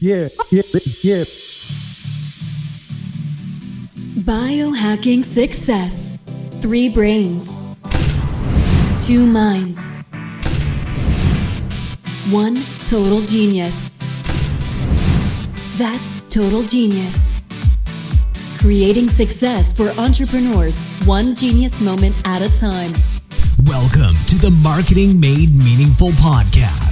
yeah, yeah, yeah. Biohacking success. Three brains, two minds, one total genius. That's total genius. Creating success for entrepreneurs, one genius moment at a time. Welcome to the Marketing Made Meaningful podcast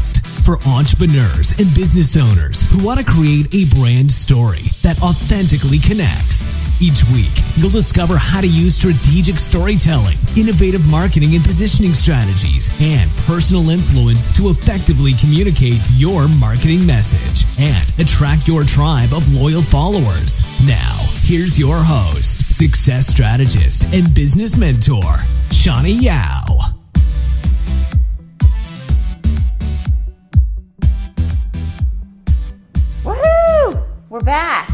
for entrepreneurs and business owners who want to create a brand story that authentically connects. Each week, you'll discover how to use strategic storytelling, innovative marketing and positioning strategies, and personal influence to effectively communicate your marketing message and attract your tribe of loyal followers. Now, here's your host, success strategist, and business mentor, Shawnee Yao. Back.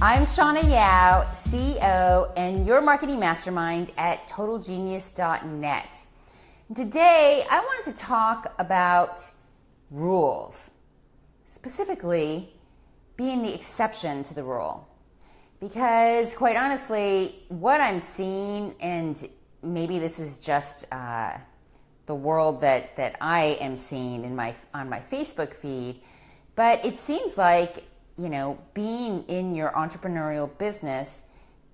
I'm Shauna Yao, CEO and your marketing mastermind at totalgenius.net. Today, I wanted to talk about rules, specifically being the exception to the rule. Because, quite honestly, what I'm seeing, and maybe this is just uh, the world that, that I am seeing in my, on my Facebook feed, but it seems like, you know, being in your entrepreneurial business,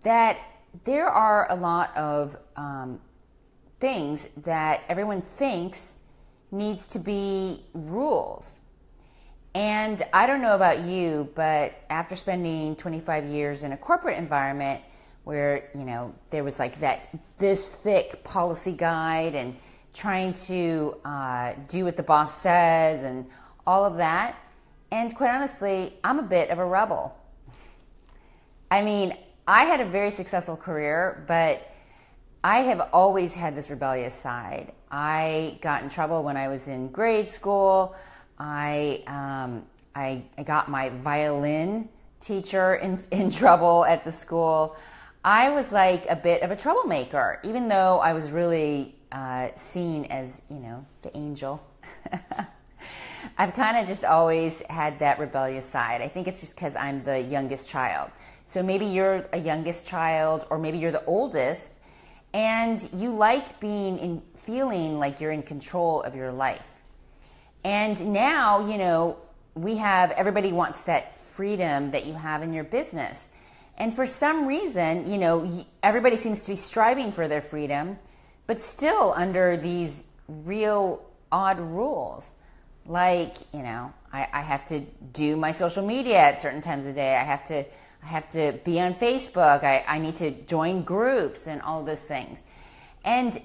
that there are a lot of um, things that everyone thinks needs to be rules. And I don't know about you, but after spending 25 years in a corporate environment where, you know, there was like that this thick policy guide and trying to uh, do what the boss says and all of that, and quite honestly, I'm a bit of a rebel. I mean, I had a very successful career, but I have always had this rebellious side. I got in trouble when I was in grade school. I, um, I, I got my violin teacher in, in trouble at the school. I was like a bit of a troublemaker, even though I was really uh, seen as, you know, the angel. I've kind of just always had that rebellious side. I think it's just because I'm the youngest child. So maybe you're a youngest child, or maybe you're the oldest, and you like being in feeling like you're in control of your life. And now, you know, we have everybody wants that freedom that you have in your business. And for some reason, you know, everybody seems to be striving for their freedom, but still under these real odd rules like you know I, I, have to do my social media at certain times of the day. I have to i have to be on facebook. I, I need to join groups and all those things. And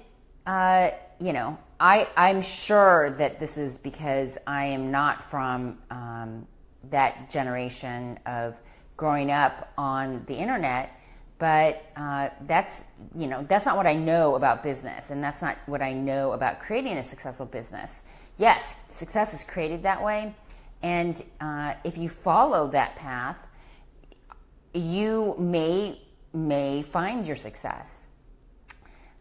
uh, you know I, i'm sure that this is because i am not from um, that generation of growing up on the internet but uh, that's you know that's not what i know about business and that's not what i know about creating a successful business yes, success is created that way. And uh, if you follow that path, you may may find your success.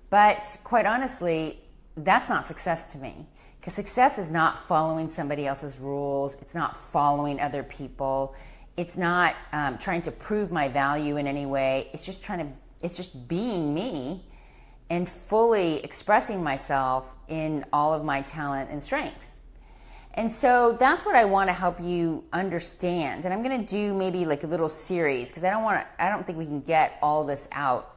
But quite honestly, that's not success to me. Because success is not following somebody else's rules. It's not following other people. It's not um, trying to prove my value in any way. It's just trying to. It's just being me and fully expressing myself in all of my talent and strengths. And so that's what I want to help you understand. And I'm going to do maybe like a little series because I don't want to, I don't think we can get all this out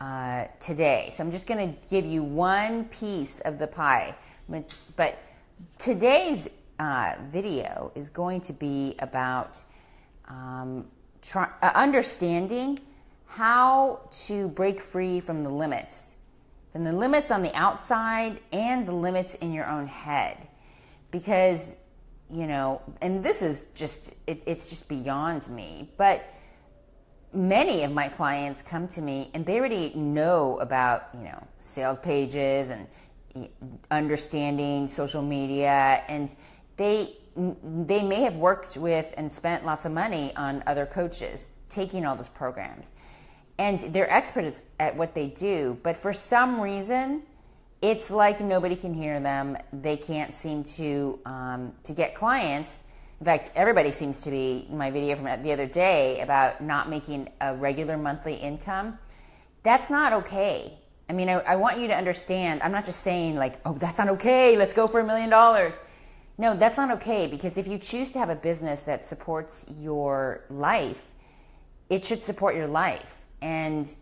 uh, today. So I'm just going to give you one piece of the pie. But today's uh, video is going to be about um, try, uh, understanding how to break free from the limits and the limits on the outside and the limits in your own head. Because, you know, and this is just, it, it's just beyond me, but many of my clients come to me and they already know about, you know, sales pages and understanding social media and they they may have worked with and spent lots of money on other coaches taking all those programs and they're experts at what they do, but for some reason, it's like nobody can hear them. They can't seem to um, to get clients In fact, everybody seems to be my video from the other day about not making a regular monthly income. That's not okay. I mean, I, I want you to understand. I'm not just saying like, oh, that's not okay. Let's go for a million dollars. No, that's not okay because if you choose to have a business that supports your life, it should support your life. And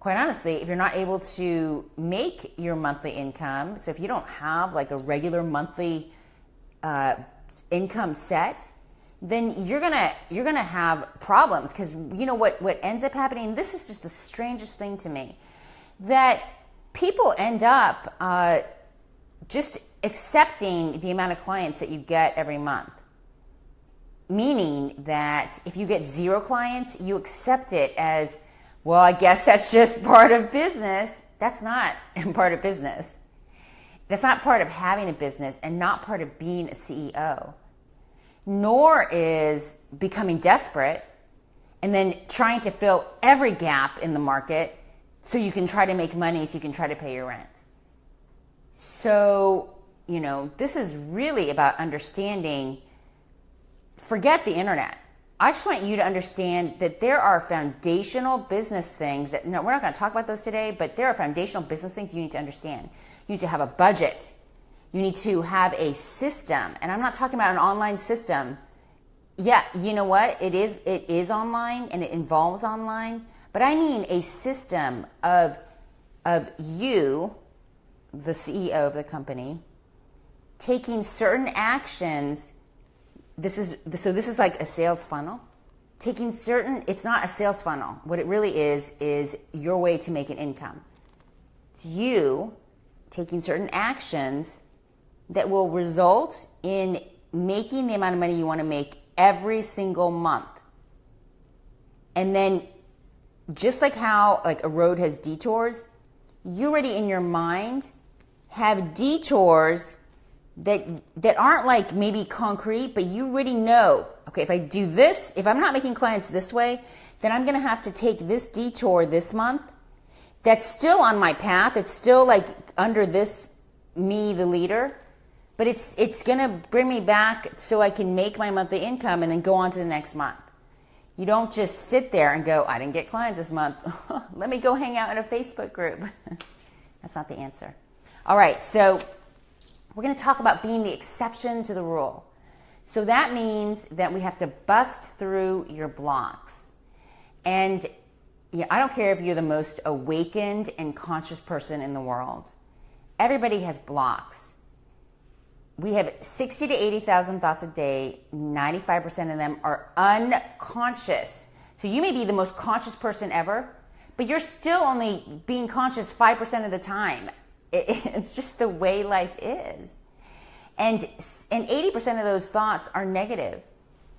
quite honestly, if you're not able to make your monthly income, so if you don't have like a regular monthly uh, income set, then you're gonna you're gonna have problems because you know what what ends up happening. This is just the strangest thing to me that people end up uh, just accepting the amount of clients that you get every month. Meaning that if you get zero clients, you accept it as, well, I guess that's just part of business. That's not part of business. That's not part of having a business and not part of being a CEO. Nor is becoming desperate and then trying to fill every gap in the market so you can try to make money so you can try to pay your rent. So, you know, this is really about understanding forget the internet. I just want you to understand that there are foundational business things that no, we're not going to talk about those today, but there are foundational business things you need to understand. You need to have a budget. You need to have a system. And I'm not talking about an online system. Yeah, you know what? It is it is online and it involves online, but I mean a system of, of you, the CEO of the company, taking certain actions. This is so this is like a sales funnel. Taking certain it's not a sales funnel. What it really is is your way to make an income. It's you taking certain actions that will result in making the amount of money you want to make every single month. And then just like how like a road has detours, you already in your mind have detours that that aren't like maybe concrete, but you already know, okay, if I do this, if I'm not making clients this way, then I'm going to have to take this detour this month. That's still on my path. It's still like under this me the leader, but it's it's going to bring me back so I can make my monthly income and then go on to the next month. You don't just sit there and go, I didn't get clients this month. Let me go hang out in a Facebook group. That's not the answer. All right, so we're going to talk about being the exception to the rule. So that means that we have to bust through your blocks. And yeah, I don't care if you're the most awakened and conscious person in the world. Everybody has blocks we have 60 to 80,000 thoughts a day. 95% of them are unconscious. So you may be the most conscious person ever, but you're still only being conscious 5% of the time. it's just the way life is. And, and 80% of those thoughts are negative.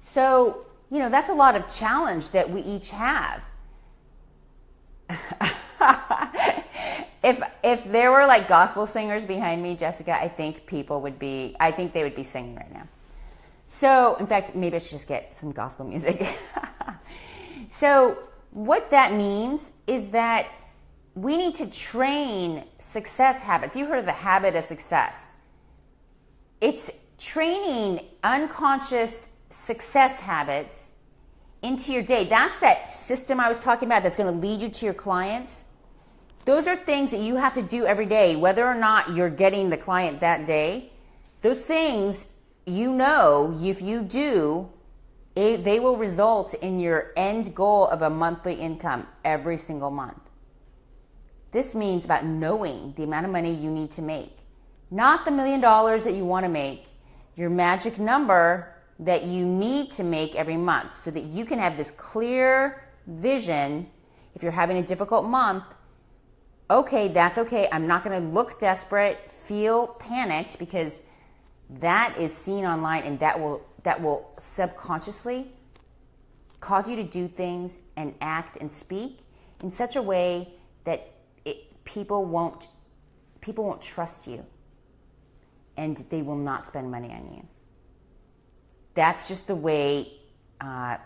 So, you know, that's a lot of challenge that we each have. if if there were like gospel singers behind me, Jessica, I think people would be. I think they would be singing right now. So, in fact, maybe I should just get some gospel music. so, what that means is that we need to train success habits. You heard of the habit of success. It's training unconscious success habits into your day. That's that system I was talking about that's going to lead you to your clients those are things that you have to do every day, whether or not you're getting the client that day. Those things, you know, if you do, it, they will result in your end goal of a monthly income every single month. This means about knowing the amount of money you need to make, not the million dollars that you want to make, your magic number that you need to make every month so that you can have this clear vision if you're having a difficult month okay, that's okay. I'm not going to look desperate, feel panicked because that is seen online and that will that will subconsciously cause you to do things and act and speak in such a way that people won't people won't trust you and they will not spend money on you. That's just the way. Uh,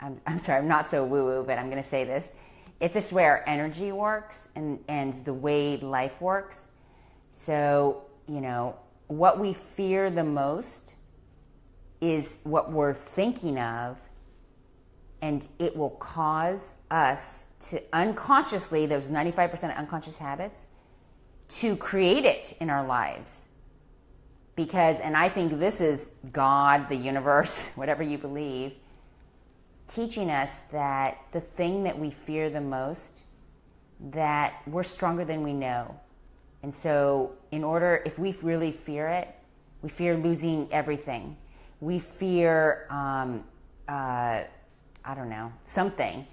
I'm, I'm sorry, I'm not so woo woo, but I'm going to say this it's just where energy works and, and the way life works. So, you know, what we fear the most is what we're thinking of, and it will cause us to unconsciously, those 95% of unconscious habits, to create it in our lives. Because, and I think this is God, the universe, whatever you believe, teaching us that the thing that we fear the most, that we're stronger than we know. And so, in order, if we really fear it, we fear losing everything. We fear, um, uh, I don't know, something.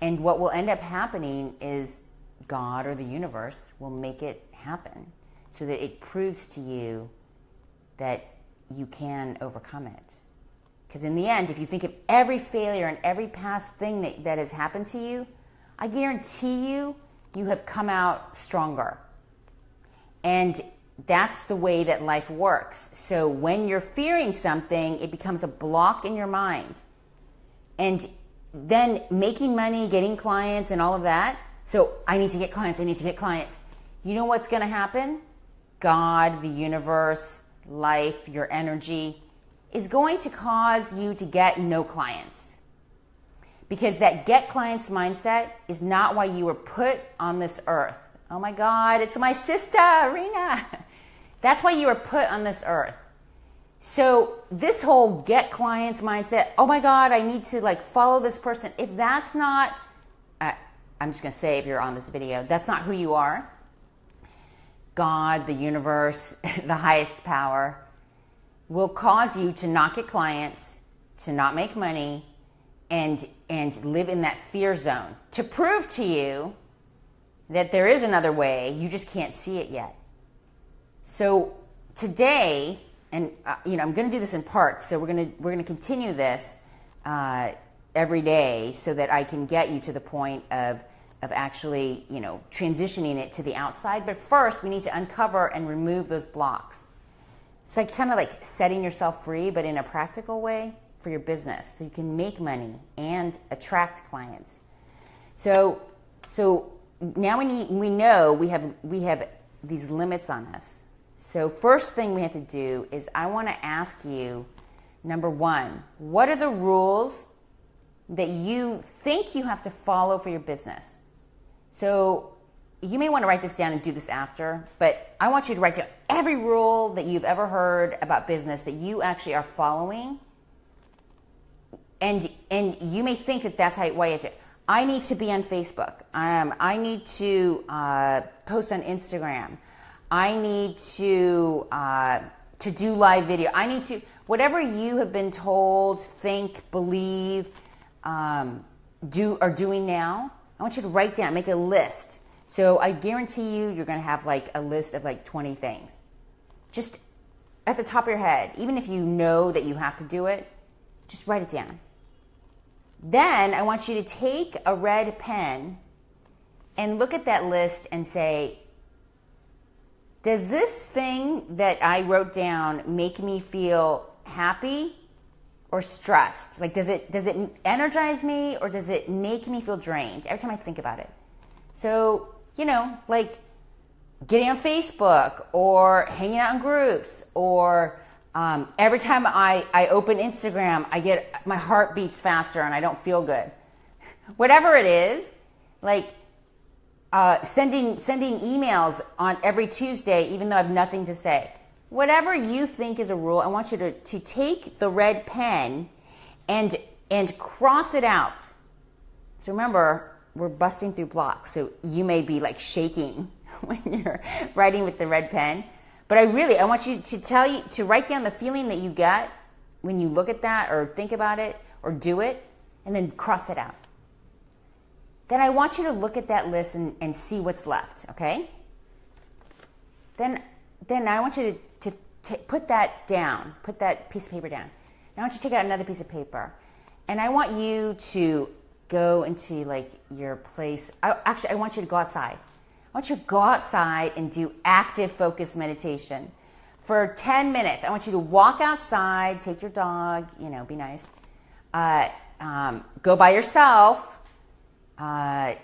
And what will end up happening is God or the universe will make it happen so that it proves to you that you can overcome it. Because in the end, if you think of every failure and every past thing that, that has happened to you, I guarantee you, you have come out stronger. And that's the way that life works. So when you're fearing something, it becomes a block in your mind. And then making money, getting clients, and all of that. So I need to get clients, I need to get clients. You know what's going to happen? God, the universe, life, your energy is going to cause you to get no clients. Because that get clients mindset is not why you were put on this earth. Oh my God, it's my sister, Rena. That's why you were put on this earth. So this whole get clients mindset, oh my God, I need to like follow this person. If that's not, uh, I'm just going to say if you're on this video, that's not who you are. God, the universe, the highest power will cause you to not get clients, to not make money, and and live in that fear zone to prove to you that there is another way. You just can't see it yet. So today, and uh, you know, I'm going to do this in parts. So we're going to we're going to continue this uh, every day so that I can get you to the point of of actually, you know, transitioning it to the outside. But first, we need to uncover and remove those blocks. It's like kind of like setting yourself free, but in a practical way for your business, so you can make money and attract clients. So, so now we need we know we have we have these limits on us. So first thing we have to do is I want to ask you, number one, what are the rules that you think you have to follow for your business? So you may want to write this down and do this after, but I want you to write down every rule that you've ever heard about business that you actually are following. And and you may think that that's how why you have to. I need to be on Facebook. Um, I need to uh, post on Instagram. I need to uh, to do live video. I need to whatever you have been told, think, believe, um, do are doing now I want you to write down, make a list. So I guarantee you, you're going to have like a list of like 20 things. Just at the top of your head, even if you know that you have to do it, just write it down. Then I want you to take a red pen and look at that list and say, does this thing that I wrote down make me feel happy or stressed? Like, does it does it energize me or does it make me feel drained every time I think about it? So, you know, like getting on Facebook or hanging out in groups or um, every time I, I open Instagram, I get my heart beats faster and I don't feel good. Whatever it is, like uh, sending sending emails on every Tuesday, even though I have nothing to say whatever you think is a rule, I want you to, to take the red pen and, and cross it out. So remember, we're busting through blocks. So you may be like shaking when you're writing with the red pen. But I really, I want you to tell you, to write down the feeling that you get when you look at that or think about it or do it, and then cross it out. Then I want you to look at that list and, and see what's left, okay? Then, then I want you to t- put that down, put that piece of paper down. Now I want you to take out another piece of paper, and I want you to go into like your place. I, actually, I want you to go outside. I want you to go outside and do active focus meditation for 10 minutes. I want you to walk outside, take your dog, you know, be nice. Uh, um, go by yourself. Uh,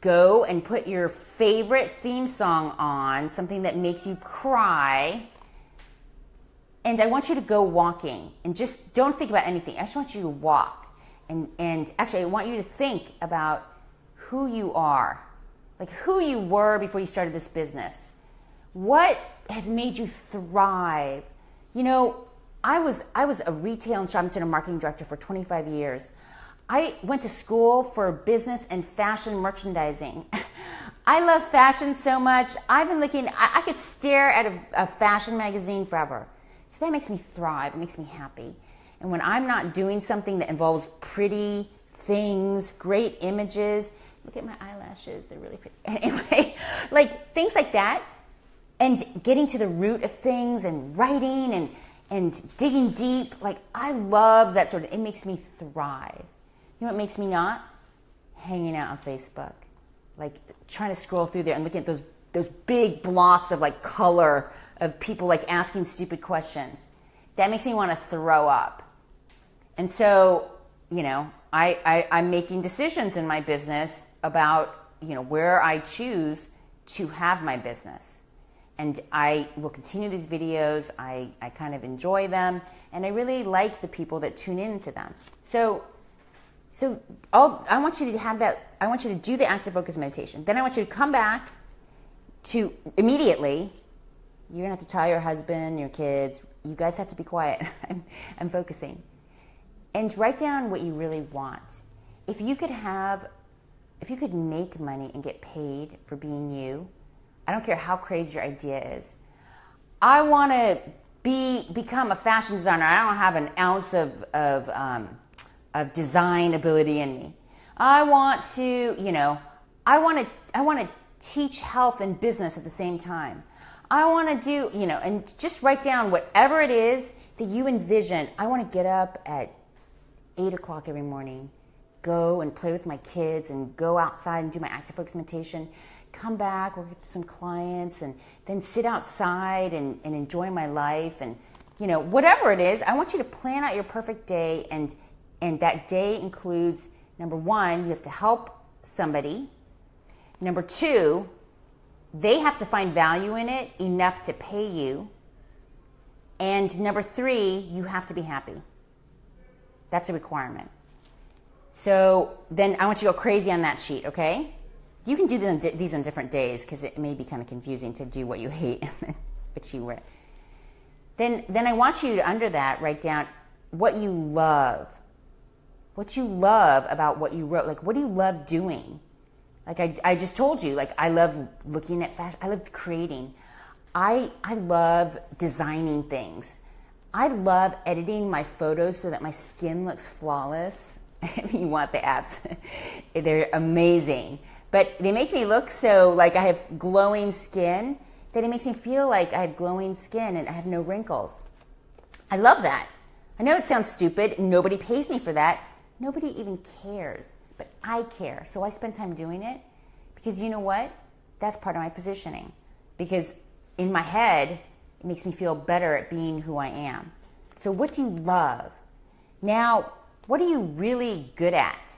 go and put your favorite theme song on, something that makes you cry and I want you to go walking and just don't think about anything. I just want you to walk. And, and actually, I want you to think about who you are, like who you were before you started this business. What has made you thrive? You know, I was, I was a retail and shopping center marketing director for 25 years. I went to school for business and fashion merchandising. I love fashion so much. I've been looking, I, I could stare at a, a fashion magazine forever. So that makes me thrive, it makes me happy. And when I'm not doing something that involves pretty things, great images, look at my eyelashes, they're really pretty. Anyway, like things like that, and getting to the root of things and writing and, and digging deep, like I love that sort of, it makes me thrive. You know what makes me not? Hanging out on Facebook. Like trying to scroll through there and looking at those those big blocks of like color of people like asking stupid questions. That makes me want to throw up. And so, you know, I, I, I'm making decisions in my business about, you know, where I choose to have my business. And I will continue these videos. I, I kind of enjoy them. And I really like the people that tune into them. So, so I'll, I want you to have that, I want you to do the active focus meditation. Then I want you to come back to immediately you're gonna have to tell your husband, your kids, you guys have to be quiet. I'm, I'm focusing. And write down what you really want. If you could have, if you could make money and get paid for being you, I don't care how crazy your idea is. I want to be become a fashion designer. I don't have an ounce of of um, of design ability in me. I want to, you know, I want to I want to teach health and business at the same time. I want to do, you know, and just write down whatever it is that you envision. I want to get up at eight o'clock every morning, go and play with my kids, and go outside and do my active focus meditation. Come back, work with some clients, and then sit outside and, and enjoy my life. And, you know, whatever it is, I want you to plan out your perfect day. And, and that day includes number one, you have to help somebody. Number two, they have to find value in it enough to pay you. And number three, you have to be happy. That's a requirement. So then I want you to go crazy on that sheet, okay? You can do these on different days because it may be kind of confusing to do what you hate, which you were. Then, then I want you to, under that, write down what you love. What you love about what you wrote. Like, what do you love doing? Like I, I just told you, like I love looking at fashion. I love creating. I, I love designing things. I love editing my photos so that my skin looks flawless. if you want the apps, they're amazing. But they make me look so like I have glowing skin that it makes me feel like I have glowing skin and I have no wrinkles. I love that. I know it sounds stupid. Nobody pays me for that. Nobody even cares but I care. So I spend time doing it because you know what? That's part of my positioning. Because in my head, it makes me feel better at being who I am. So, what do you love? Now, what are you really good at?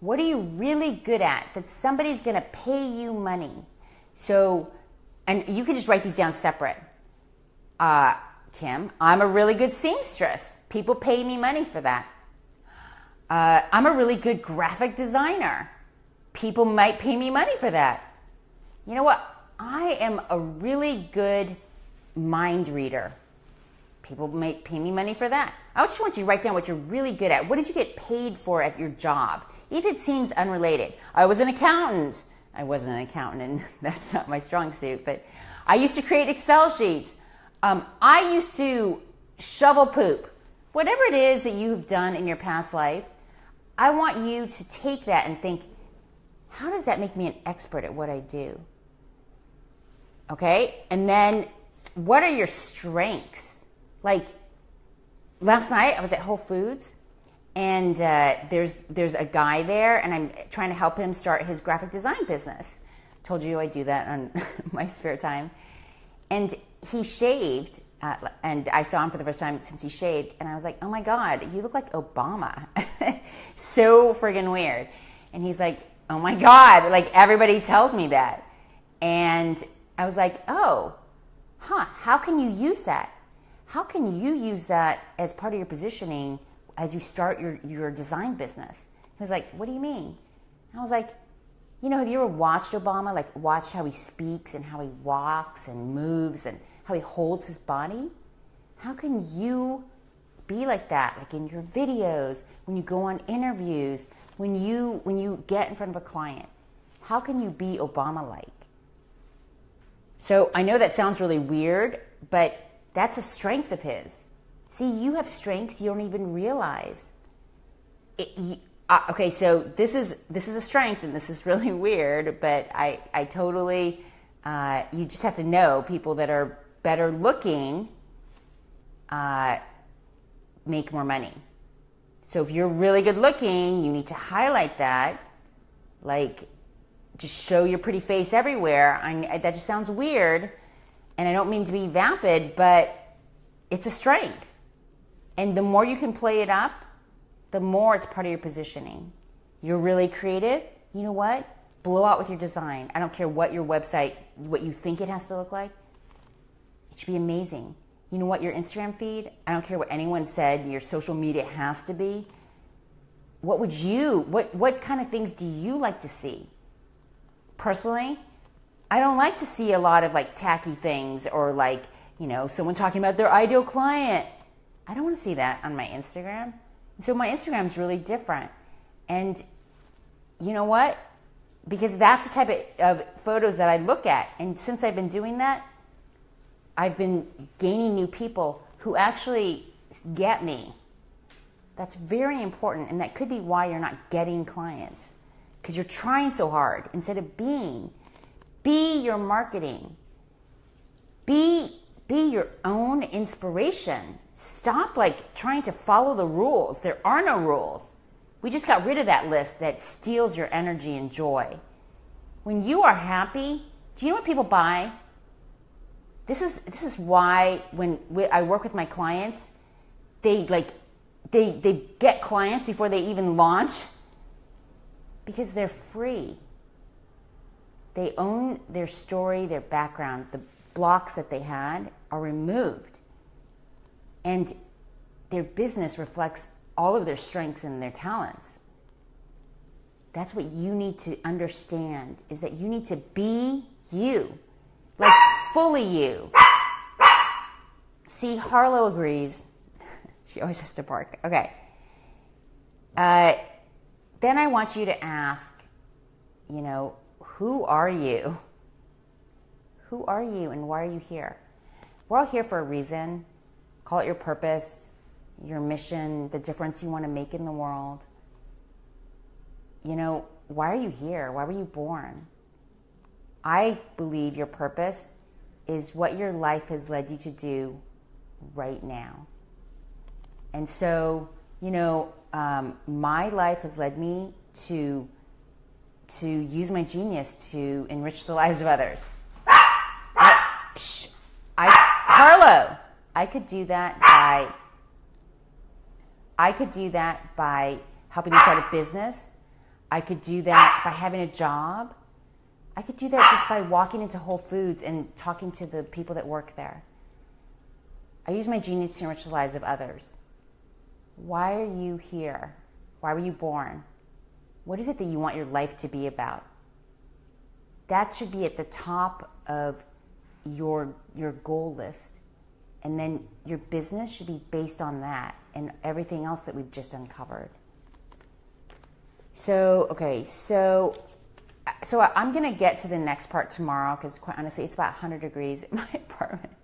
What are you really good at that somebody's going to pay you money? So, and you can just write these down separate. Uh, Kim, I'm a really good seamstress. People pay me money for that. Uh, I'm a really good graphic designer. People might pay me money for that. You know what? I am a really good mind reader. People might pay me money for that. I just want you to write down what you're really good at. What did you get paid for at your job? If it seems unrelated, I was an accountant. I wasn't an accountant, and that's not my strong suit, but I used to create Excel sheets. Um, I used to shovel poop. Whatever it is that you've done in your past life, I want you to take that and think, how does that make me an expert at what I do? Okay? And then what are your strengths? Like last night I was at Whole Foods and uh, there's there's a guy there and I'm trying to help him start his graphic design business. Told you I do that on my spare time. And he shaved and I saw him for the first time since he shaved, and I was like, "Oh my God, you look like Obama!" so friggin' weird. And he's like, "Oh my God!" Like everybody tells me that, and I was like, "Oh, huh? How can you use that? how can you use that as part of your positioning as you start your, your design business? He was like, what do you mean? I was like, you know, have you ever watched Obama? Like, watch how he speaks and how he walks and moves and how he holds his body? How can you be like that? Like in your videos, when you go on interviews, when you when you get in front of a client, how can you be Obama like? So I know that sounds really weird, but that's a strength of his. See, you have strengths you don't even realize. It, uh, okay, so this is this is a strength, and this is really weird, but I I totally uh, you just have to know people that are better looking uh, make more money. So if you're really good looking, you need to highlight that, like just show your pretty face everywhere. I, that just sounds weird, and I don't mean to be vapid, but it's a strength. And the more you can play it up, the more it's part of your positioning. You're really creative. You know what? Blow out with your design. I don't care what your website, what you think it has to look like. It should be amazing. You know what? Your Instagram feed, I don't care what anyone said, your social media has to be. What would you, what, what kind of things do you like to see? Personally, I don't like to see a lot of like tacky things or like, you know, someone talking about their ideal client. I don't want to see that on my Instagram. So my Instagram is really different. And you know what? Because that's the type of, of photos that I look at. And since I've been doing that, I've been gaining new people who actually get me. That's very important. And that could be why you're not getting clients because you're trying so hard instead of being. Be your marketing. Be, be your own inspiration. Stop like trying to follow the rules. There are no rules. We just got rid of that list that steals your energy and joy. When you are happy, do you know what people buy? This is this is why when we, I work with my clients, they like they they get clients before they even launch because they're free. They own their story, their background. The blocks that they had are removed and their business reflects all of their strengths and their talents. That's what you need to understand is that you need to be you, like fully you. See, Harlow agrees. she always has to bark. Okay. Uh, then I want you to ask, you know, who are you? Who are you and why are you here? We're all here for a reason. Call it your purpose, your mission, the difference you want to make in the world. You know, why are you here? Why were you born? I believe your purpose is what your life has led you to do right now. And so, you know, um, my life has led me to to use my genius to enrich the lives of others. I, shh, I, Harlow, I could do that by I could do that by helping you start a business. I could do that by having a job. I could do that just by walking into Whole Foods and talking to the people that work there. I use my genius to enrich the lives of others. Why are you here? Why were you born? What is it that you want your life to be about? That should be at the top of your, your goal list. And then your business should be based on that and everything else that we've just uncovered. So, okay, so so I'm going to get to the next part tomorrow because quite honestly, it's about 100 degrees in my apartment.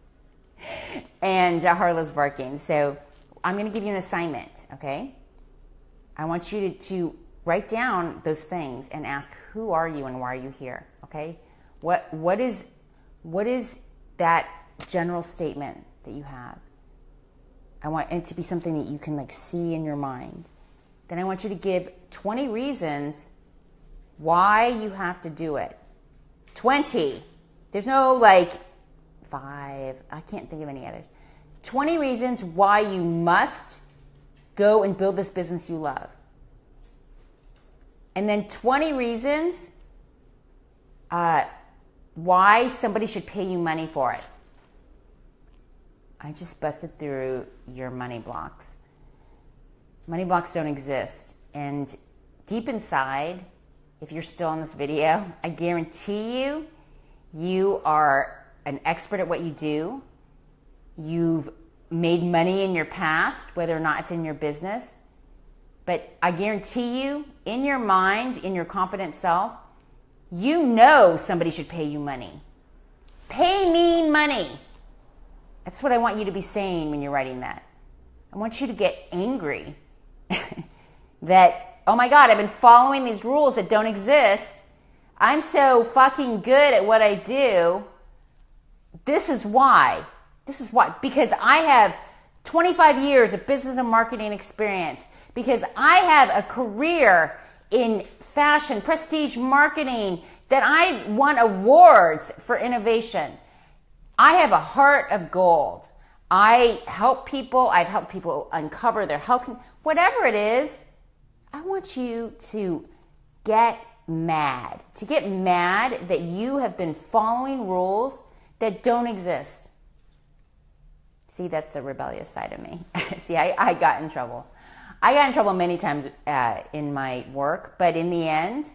And Harlow's barking. So I'm to give you an assignment, okay? I want you to, to write down those things and ask who are you and why are you here, okay? What what is what is that general statement that you have. I want it to be something that you can like see in your mind. Then I want you to give 20 reasons why you have to do it. 20. There's no like five. I can't think of any others. 20 reasons why you must go and build this business you love. And then 20 reasons uh, why somebody should pay you money for it. I just busted through your money blocks. Money blocks don't exist. And deep inside, if you're still on this video, I guarantee you, you are an expert at what you do. You've made money in your past, whether or not it's in your business. But I guarantee you, in your mind, in your confident self, you know somebody should pay you money. Pay me money. That's what I want you to be saying when you're writing that. I want you to get angry that, oh my God, I've been following these rules that don't exist. I'm so fucking good at what I do. This is why. This is why. Because I have 25 years of business and marketing experience. Because I have a career in fashion, prestige marketing, that I won awards for innovation. I have a heart of gold. I help people, I've helped people uncover their health, whatever it is. I want you to get mad, to get mad that you have been following rules that don't exist. See, that's the rebellious side of me. See, I, I got in trouble. I got in trouble many times uh, in my work, but in the end,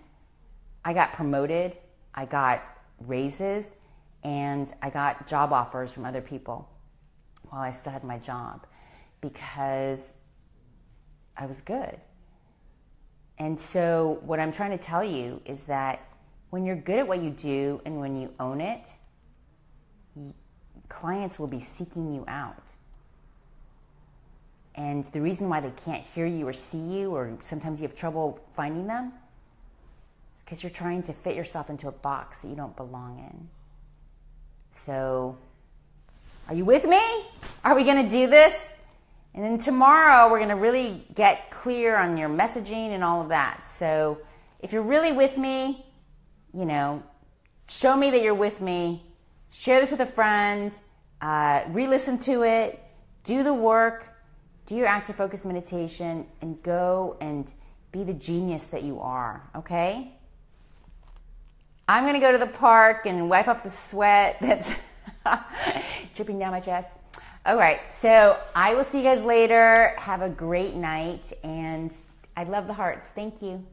I got promoted, I got raises, and I got job offers from other people while I still had my job because I was good. And so, what I'm trying to tell you is that when you're good at what you do and when you own it, clients will be seeking you out. And the reason why they can't hear you or see you, or sometimes you have trouble finding them, is because you're trying to fit yourself into a box that you don't belong in. So, are you with me? Are we going to do this? And then tomorrow, we're going to really get clear on your messaging and all of that. So, if you're really with me, you know, show me that you're with me. Share this with a friend. Uh, re listen to it. Do the work do your active focus meditation and go and be the genius that you are, okay? I'm gonna go to the park and wipe off the sweat that's dripping down my chest. All right, so I will see you guys later. Have a great night, and I love the hearts. Thank you.